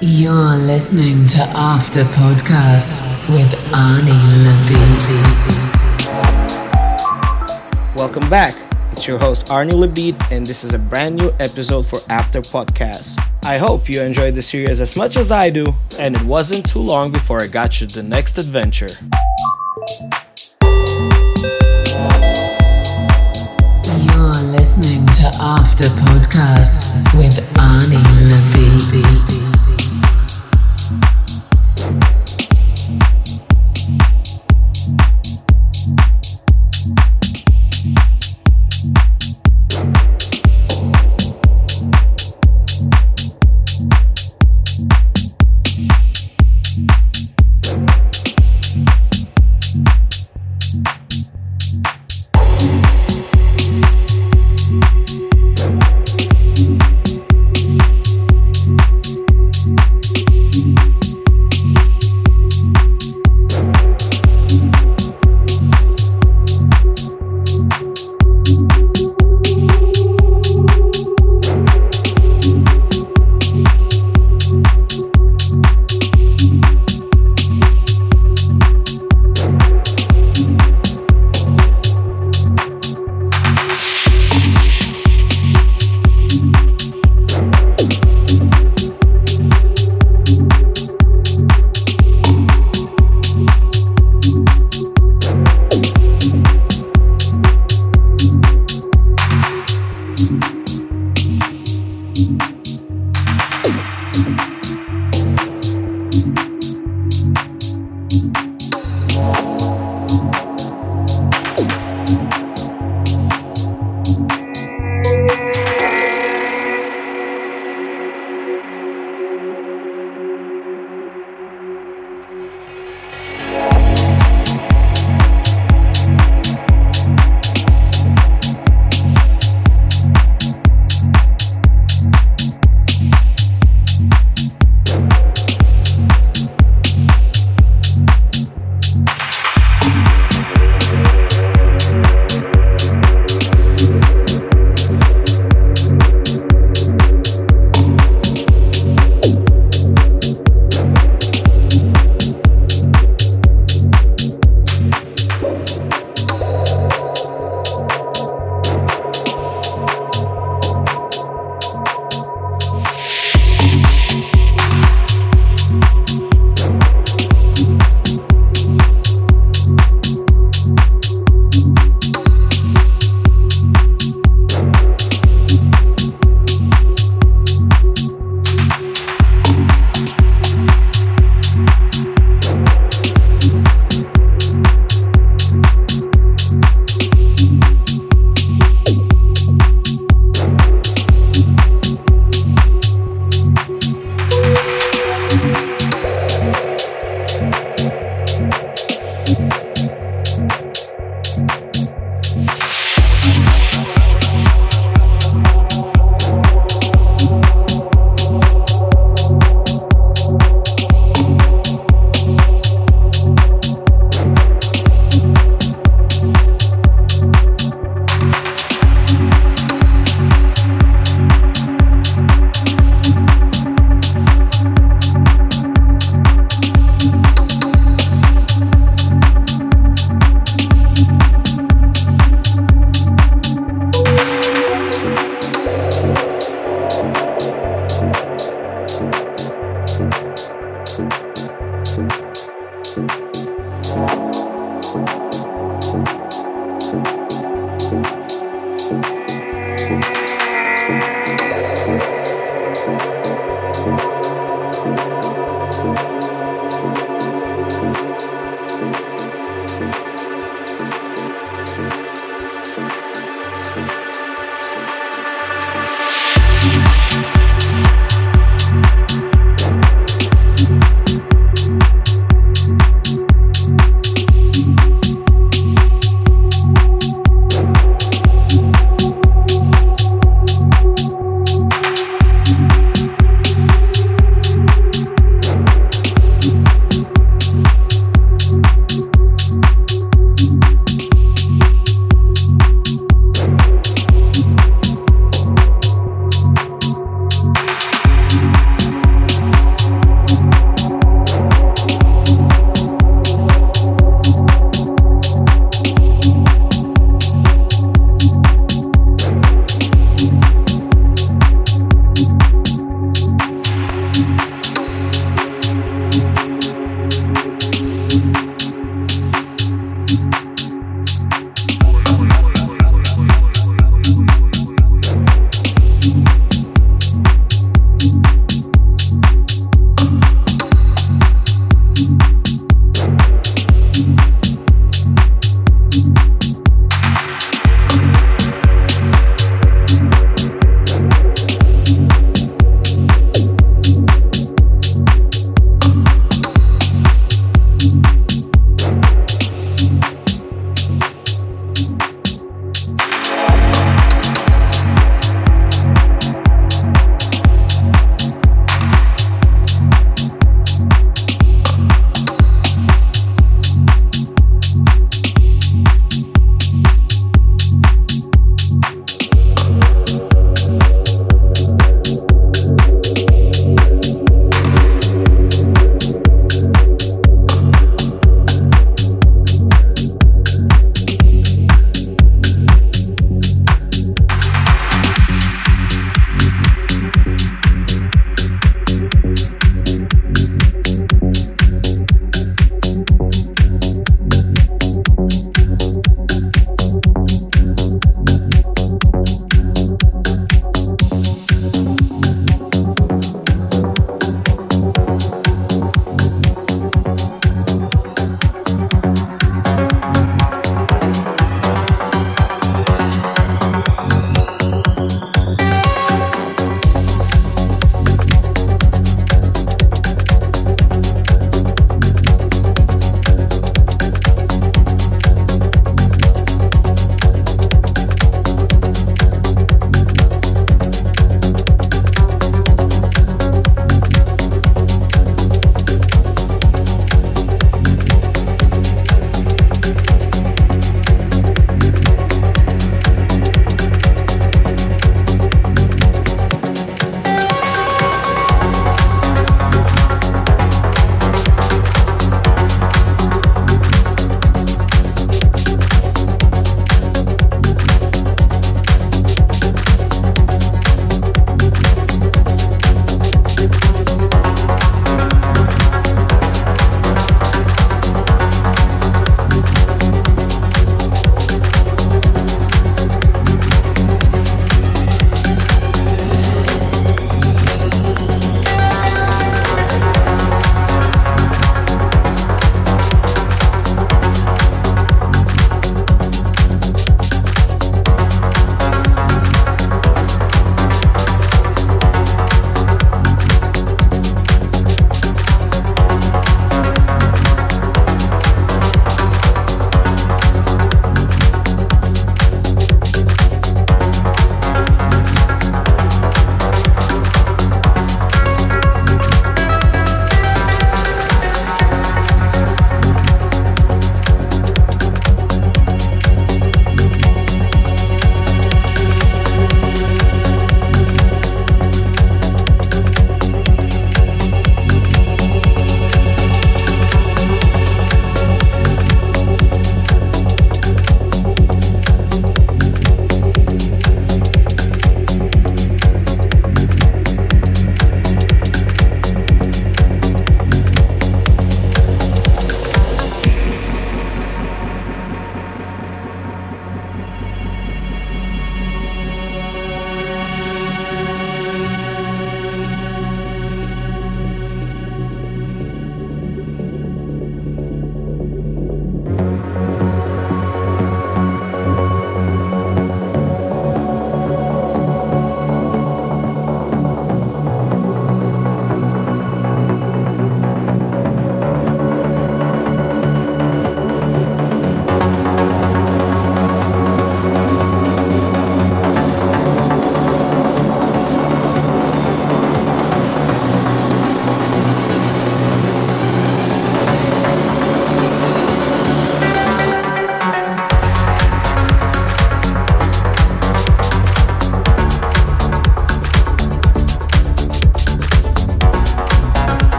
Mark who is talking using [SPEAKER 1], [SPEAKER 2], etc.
[SPEAKER 1] You're listening to After Podcast with Arnie Labib.
[SPEAKER 2] Welcome back. It's your host Arnie Labib, and this is a brand new episode for After Podcast. I hope you enjoyed the series as much as I do, and it wasn't too long before I got you the next adventure.
[SPEAKER 1] You're listening to After Podcast with Arnie Labib.